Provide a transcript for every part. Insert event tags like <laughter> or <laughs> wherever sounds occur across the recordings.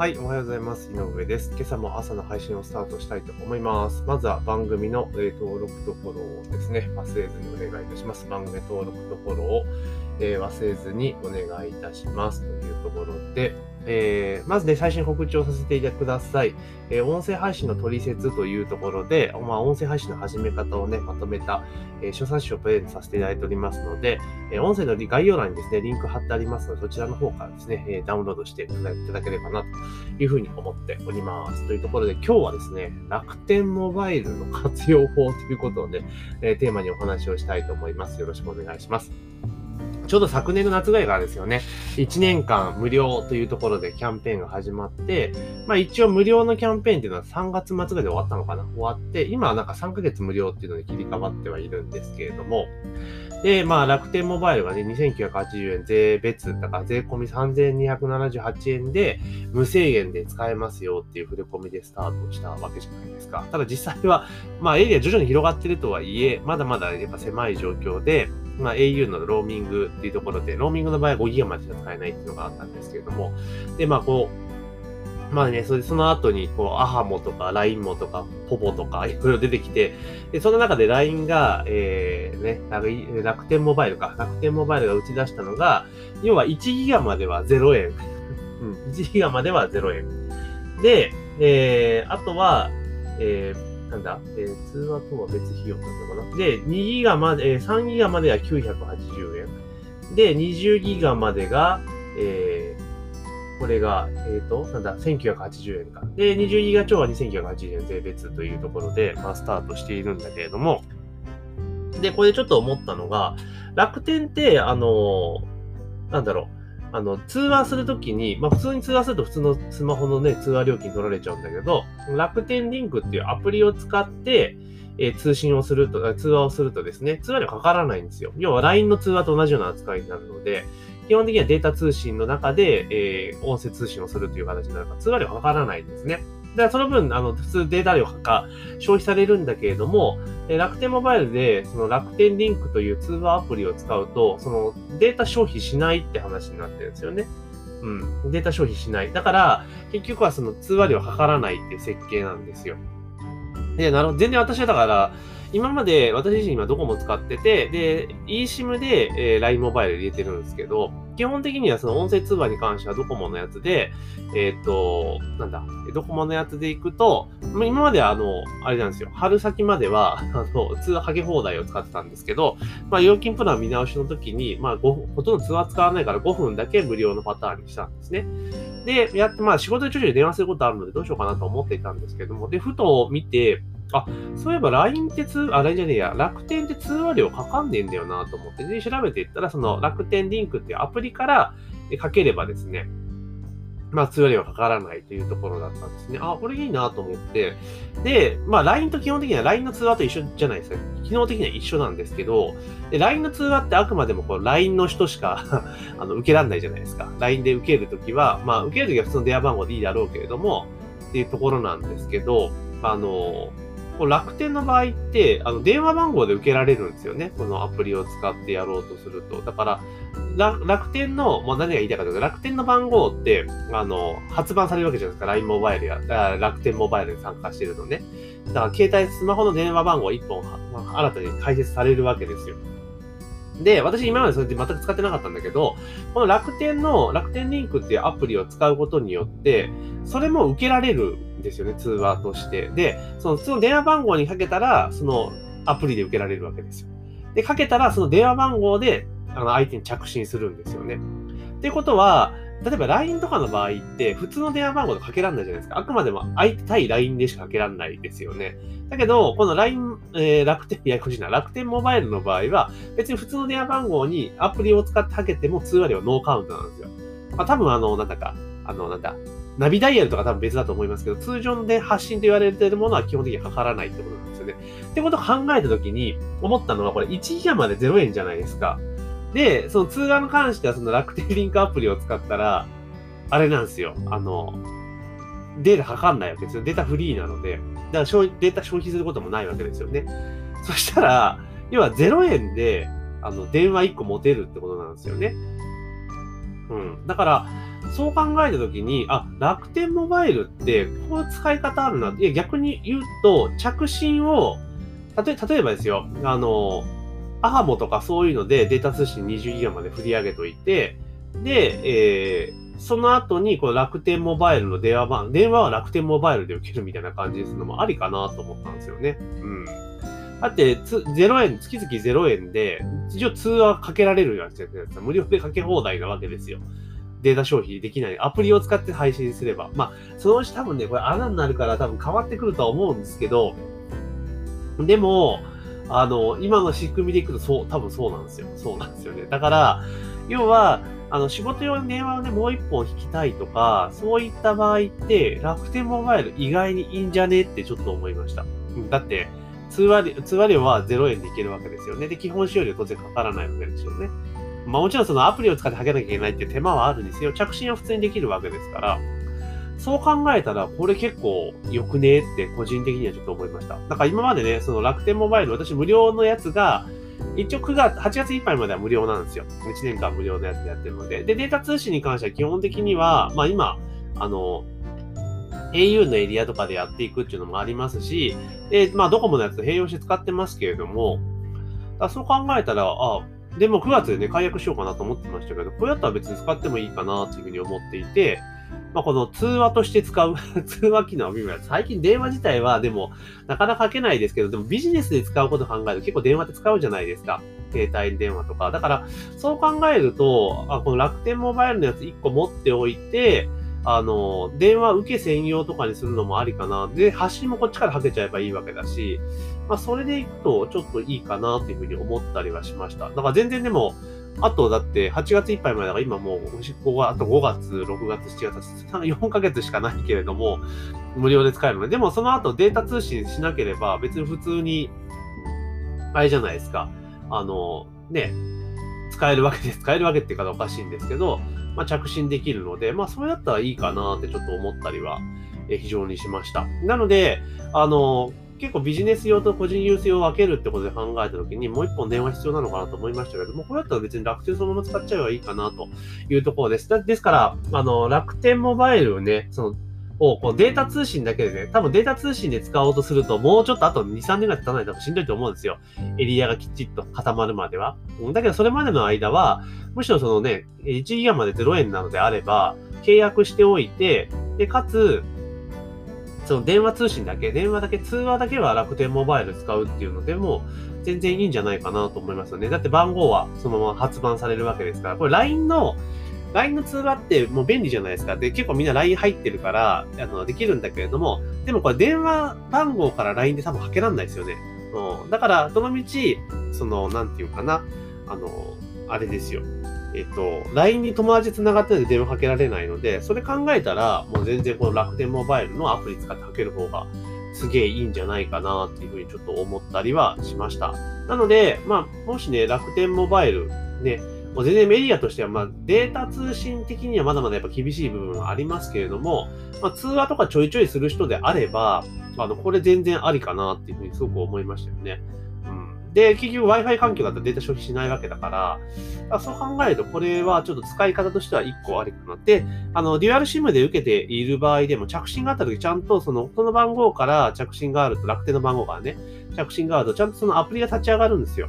はい、おはようございます。井上です。今朝も朝の配信をスタートしたいと思います。まずは番組の、え登録とフォローをですね、忘れずにお願いいたします。番組登録とフォローを、え忘れずにお願いいたします。というところで、えーまずね、最新告知をさせてください。えー音声配信の取説というところで、まあ、音声配信の始め方をね、まとめた、えー、書冊子をプレゼントさせていただいておりますので、え音声の概要欄にですね、リンク貼ってありますので、そちらの方からですね、えダウンロードしていただければなというふうに思っております。というところで、今日はですね、楽天モバイルの活用法ということをね、えテーマにお話をしたいと思います。よろしくお願いします。ちょうど昨年の夏ぐらいからですよね、1年間無料というところでキャンペーンが始まって、まあ一応無料のキャンペーンっていうのは3月末ぐらいで終わったのかな。終わって、今はなんか3ヶ月無料っていうのに切り替わってはいるんですけれども、で、まあ楽天モバイルがね、2980円税別、だから税込み3278円で無制限で使えますよっていう振り込みでスタートしたわけじゃないですか。ただ実際は、まあエリア徐々に広がってるとはいえ、まだまだやっぱ狭い状況で、まあ au のローミングっていうところで、ローミングの場合は5ギガまでしか使えないっていうのがあったんですけれども、で、まあこう、まあね、それでその後に、こう、アハモとか、ラインモとか、ポポとか、いろいろ出てきて、で、その中で LINE が、えー、ね、楽楽天モバイルか、楽天モバイルが打ち出したのが、要は1ギガまでは0円。うん、1ギガまでは0円。で、えー、あとは、えー、なんだ、えー、通話とは別費用だったのかな？で、2ギガまで、えー、3ギガまでは980円。で、20ギガまでが、えー、これが、えっ、と、なんだ、1980円か。で、20ギガ超は2980円税別というところで、まあ、スタートしているんだけれども、で、これでちょっと思ったのが、楽天って、あの、なんだろう、あの、通話するときに、まあ普通に通話すると普通のスマホのね、通話料金取られちゃうんだけど、楽天リンクっていうアプリを使って、え通信をすると、通話をするとですね、通話料かからないんですよ。要は LINE の通話と同じような扱いになるので、基本的にはデータ通信の中で、えー音声通信をするという形になるから、通話料かからないんですね。だからその分、あの、普通データ量が消費されるんだけれども、楽天モバイルで、その楽天リンクという通話アプリを使うと、そのデータ消費しないって話になってるんですよね。うん。データ消費しない。だから、結局はその通話料かからないっていう設計なんですよ。で、なるほど。全然私はだから、今まで私自身今ドコモ使ってて、で、eSIM で、えー LINE モバイル入れてるんですけど、基本的にはその音声通話に関してはドコモのやつで、えっ、と、なんだ、ドコモのやつで行くと、まあ今まではあの、あれなんですよ、春先までは、あの、通話かけ放題を使ってたんですけど、まあ料金プラン見直しの時に、まあ5分ほとんど通話使わないから5分だけ無料のパターンにしたんですね。で、やって、まあ仕事でちょいちょい電話することあるのでどうしようかなと思っていたんですけども、で、ふと見て、あ、そういえば LINE って通、あ、LINE じゃねえや、楽天って通話料かかんねえんだよなと思って、で、調べていったら、その楽天リンクっていうアプリからえかければですね、まあ通話料かからないというところだったんですね。あ、これいいなと思って。で、まあ LINE と基本的には LINE の通話と一緒じゃないですか。機能的には一緒なんですけど、で LINE の通話ってあくまでもこう LINE の人しか <laughs> あの受けられないじゃないですか。LINE で受けるときは、まあ受けるときは普通の電話番号でいいだろうけれども、っていうところなんですけど、あの、こう楽天の場合って、あの、電話番号で受けられるんですよね。このアプリを使ってやろうとすると。だから、楽天の、もう何が言いたいかというと、楽天の番号って、あの、発売されるわけじゃないですか。LINE モバイルや、楽天モバイルに参加してるとね。だから、携帯、スマホの電話番号1本、まあ新たに開設されるわけですよ。で、私今までそれで全く使ってなかったんだけど、この楽天の、楽天リンクっていうアプリを使うことによって、それも受けられるですよね、通話として。で、その普通の電話番号にかけたら、そのアプリで受けられるわけですよ。で、かけたら、その電話番号で、あの、相手に着信するんですよね。ってことは、例えば LINE とかの場合って、普通の電話番号でかけられないじゃないですか。あくまでも相手対 LINE でしかかけられないですよね。だけど、この LINE、えー、楽天、ややこしいな、楽天モバイルの場合は、別に普通の電話番号にアプリを使ってかけても通話料はノーカウントなんですよ。まあ多分あの、なんだか、あの、なんだ、ナビダイヤルとか多分別だと思いますけど、通常で発信と言われているものは基本的にかからないってことなんですよね。ってことを考えたときに、思ったのは、これ1ギガまで0円じゃないですか。で、その通話に関しては、その楽天リンクアプリを使ったら、あれなんですよ。あの、データかかんないわけですよ。データフリーなので。だからデータ消費することもないわけですよね。そしたら、要は0円で、あの、電話1個持てるってことなんですよね。うん。だから、そう考えたときに、あ、楽天モバイルってこういう使い方あるな。いや、逆に言うと、着信を、例え例えばですよ、あの、アハモとかそういうのでデータ通信20ギガまで振り上げといて、で、えー、その後にこの楽天モバイルの電話番、電話は楽天モバイルで受けるみたいな感じですのもありかなと思ったんですよね。うん。だってつ、0円、月々0円で、一応通話かけられるようなやつ無料でかけ放題なわけですよ。データ消費できない。アプリを使って配信すれば。まあ、そのうち多分ね、これ穴になるから多分変わってくるとは思うんですけど、でも、あの、今の仕組みでいくとそう、多分そうなんですよ。そうなんですよね。だから、要は、あの、仕事用に電話をね、もう一本引きたいとか、そういった場合って、楽天モバイル意外にいいんじゃねってちょっと思いました。だって、通話料、通話料は0円でいけるわけですよね。で、基本使用料当然かからないわけですよね。まあもちろんそのアプリを使ってかけなきゃいけないって手間はあるんですよ。着信は普通にできるわけですから、そう考えたら、これ結構良くねって個人的にはちょっと思いました。だから今までね、その楽天モバイル、私無料のやつが、一応9月、8月いっぱいまでは無料なんですよ。1年間無料のやつでやってるので。で、データ通信に関しては基本的には、まあ今、あの、au のエリアとかでやっていくっていうのもありますし、で、まあドコモのやつ併用して使ってますけれども、だそう考えたら、あ、でも9月でね、解約しようかなと思ってましたけど、これだったら別に使ってもいいかなというふうに思っていて、まあ、この通話として使う <laughs> 通話機能は微妙最近電話自体はでもなかなかかけないですけど、でもビジネスで使うこと考えると結構電話って使うじゃないですか。携帯電話とか。だから、そう考えると、あこの楽天モバイルのやつ1個持っておいて、あの、電話受け専用とかにするのもありかな。で、発信もこっちからかけちゃえばいいわけだし、まあ、それでいくとちょっといいかなっていうふうに思ったりはしました。だから全然でも、あと、だって、8月いっぱいまでだから今もう、執行があと5月、6月、7月、4ヶ月しかないけれども、無料で使えるので、でもその後データ通信しなければ、別に普通に、あれじゃないですか。あの、ね、使えるわけです。使えるわけって言うかおかしいんですけど、まあ、着信できるので、まあ、それだったらいいかなってちょっと思ったりは、え非常にしました。なので、あの、結構ビジネス用と個人ユース用を分けるってことで考えたときに、もう一本電話必要なのかなと思いましたけども、これだったら別に楽天そのまま使っちゃえばいいかなというところです。ですから、あの、楽天モバイルをね、その、をこうデータ通信だけでね、多分データ通信で使おうとすると、もうちょっとあと2、3年が経たないとしんどいと思うんですよ。エリアがきちっと固まるまでは。だけど、それまでの間は、むしろそのね、1ギガまで0円なのであれば、契約しておいて、で、かつ、その電話通信だけ、電話だけ、通話だけは楽天モバイル使うっていうのでも、全然いいんじゃないかなと思いますよね。だって番号はそのまま発売されるわけですから、これ LINE の、LINE の通話ってもう便利じゃないですか。で、結構みんな LINE 入ってるから、あの、できるんだけれども、でもこれ電話番号から LINE で多分かけらんないですよね。うん。だから、どのみち、その、なんていうかな、あの、あれですよ。えっと、LINE に友達繋がってるんで電話かけられないので、それ考えたら、もう全然この楽天モバイルのアプリ使ってかける方がすげえいいんじゃないかなっていうふうにちょっと思ったりはしました。なので、まあ、もしね、楽天モバイルね、もう全然メディアとしては、まあ、データ通信的にはまだまだやっぱ厳しい部分はありますけれども、まあ、通話とかちょいちょいする人であれば、あの、これ全然ありかなっていうふうにすごく思いましたよね。うんで、結局 Wi-Fi 環境だったらデータ消費しないわけだから、からそう考えると、これはちょっと使い方としては1個ありかなって、あの、デュアル SIM で受けている場合でも着信があった時、ちゃんとその、この番号から着信があると、楽天の番号からね、着信があると、ちゃんとそのアプリが立ち上がるんですよ。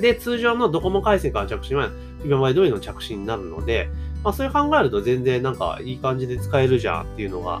で、通常のドコモ回線から着信は、今まで通りの着信になるので、まあ、それ考えると全然なんかいい感じで使えるじゃんっていうのが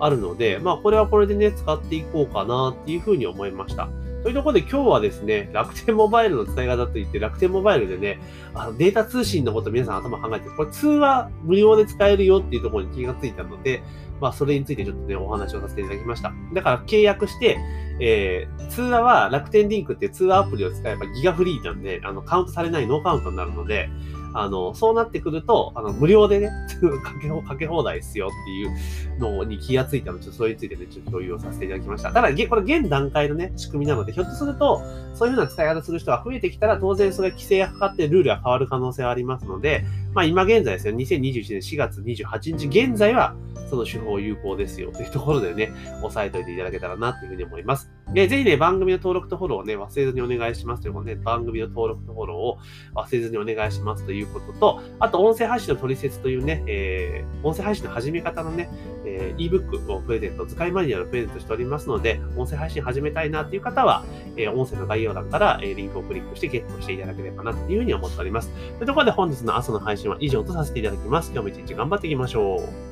あるので、まあ、これはこれでね、使っていこうかなっていうふうに思いました。というところで今日はですね、楽天モバイルの使い方といって、楽天モバイルでね、あのデータ通信のこと皆さん頭考えて、これ通話無料で使えるよっていうところに気がついたので、まあそれについてちょっとね、お話をさせていただきました。だから契約して、えー、通話は楽天リンクっていう通話アプリを使えばギガフリーなんで、あの、カウントされないノーカウントになるので、あの、そうなってくると、あの、無料でね、<laughs> かけかけ放題ですよっていうのに気がついたので、ちょっとそれについてね、ちょっと共有をさせていただきました。ただ、これ現段階のね、仕組みなので、ひょっとすると、そういうふうな使い方する人が増えてきたら、当然それ規制がかかってルールが変わる可能性はありますので、まあ今現在ですよ、2021年4月28日現在は、その手法有効ですよというところでね、押さえておいていただけたらなというふうに思います。で、ぜひね、番組の登録とフォローをね、忘れずにお願いしますということで、ね、番組の登録とフォローを忘れずにお願いしますということと、あと、音声配信の取説というね、えー、音声配信の始め方のね、えー、ebook をプレゼント、使いマニュアルをプレゼントしておりますので、音声配信始めたいなっていう方は、えー、音声の概要欄から、えー、リンクをクリックしてゲットしていただければなというふうに思っております。というところで本日の朝の配信は以上とさせていただきます。今日も一日頑張っていきましょう。